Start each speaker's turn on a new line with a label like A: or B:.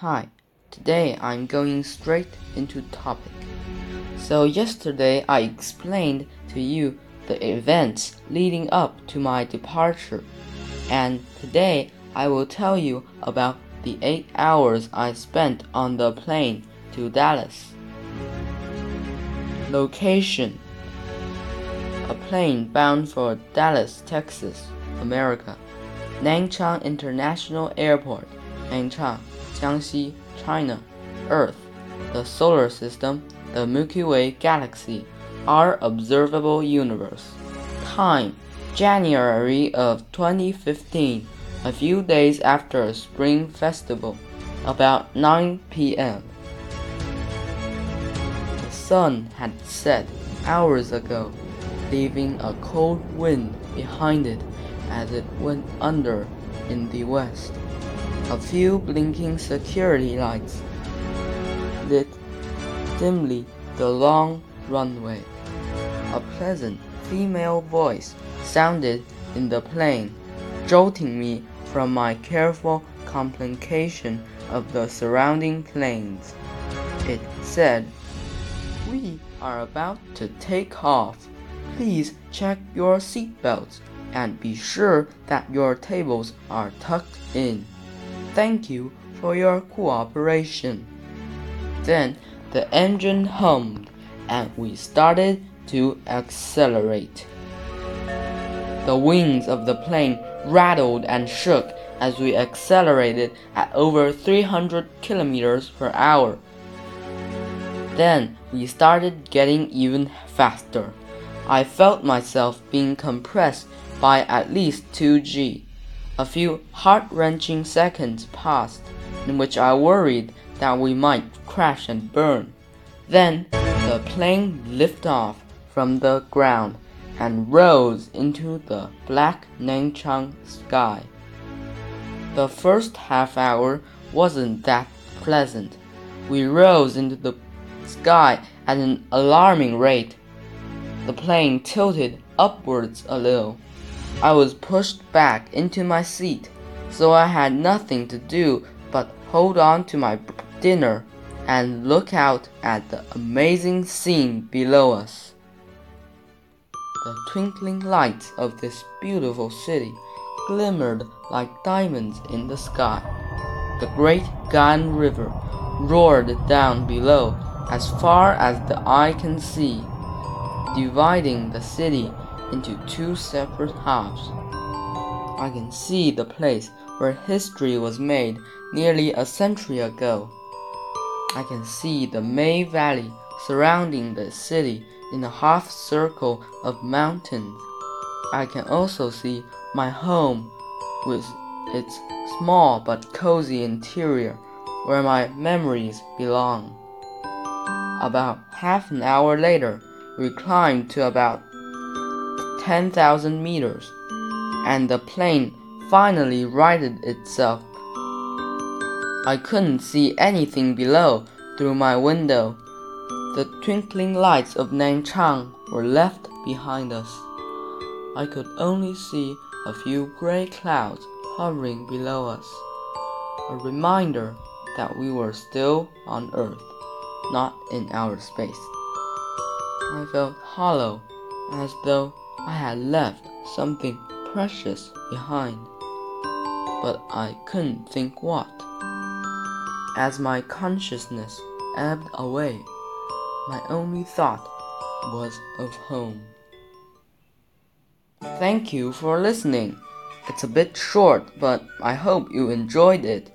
A: Hi, today I'm going straight into topic. So yesterday I explained to you the events leading up to my departure, and today I will tell you about the 8 hours I spent on the plane to Dallas. Location A plane bound for Dallas, Texas, America. Nanchang International Airport, Nanchang, Jiangxi, China. Earth, the solar system, the Milky Way galaxy, our observable universe. Time, January of 2015, a few days after a spring festival, about 9 p.m. The sun had set hours ago, leaving a cold wind behind it as it went under in the west. A few blinking security lights lit dimly the long runway. A pleasant female voice sounded in the plane, jolting me from my careful contemplation of the surrounding plains. It said, We are about to take off. Please check your seatbelts and be sure that your tables are tucked in. Thank you for your cooperation. Then the engine hummed and we started to accelerate. The wings of the plane rattled and shook as we accelerated at over 300 kilometers per hour. Then we started getting even faster. I felt myself being compressed by at least 2G. A few heart wrenching seconds passed in which I worried that we might crash and burn. Then the plane lifted off from the ground and rose into the black Nanchang sky. The first half hour wasn't that pleasant. We rose into the sky at an alarming rate. The plane tilted upwards a little. I was pushed back into my seat, so I had nothing to do but hold on to my dinner and look out at the amazing scene below us. The twinkling lights of this beautiful city glimmered like diamonds in the sky. The great Gan River roared down below as far as the eye can see, dividing the city into two separate halves. I can see the place where history was made nearly a century ago. I can see the May Valley surrounding the city in a half circle of mountains. I can also see my home with its small but cozy interior where my memories belong. About half an hour later, we climbed to about 10,000 meters, and the plane finally righted itself. I couldn't see anything below through my window. The twinkling lights of Nanchang were left behind us. I could only see a few gray clouds hovering below us, a reminder that we were still on Earth, not in outer space. I felt hollow, as though I had left something precious behind, but I couldn't think what. As my consciousness ebbed away, my only thought was of home. Thank you for listening. It's a bit short, but I hope you enjoyed it.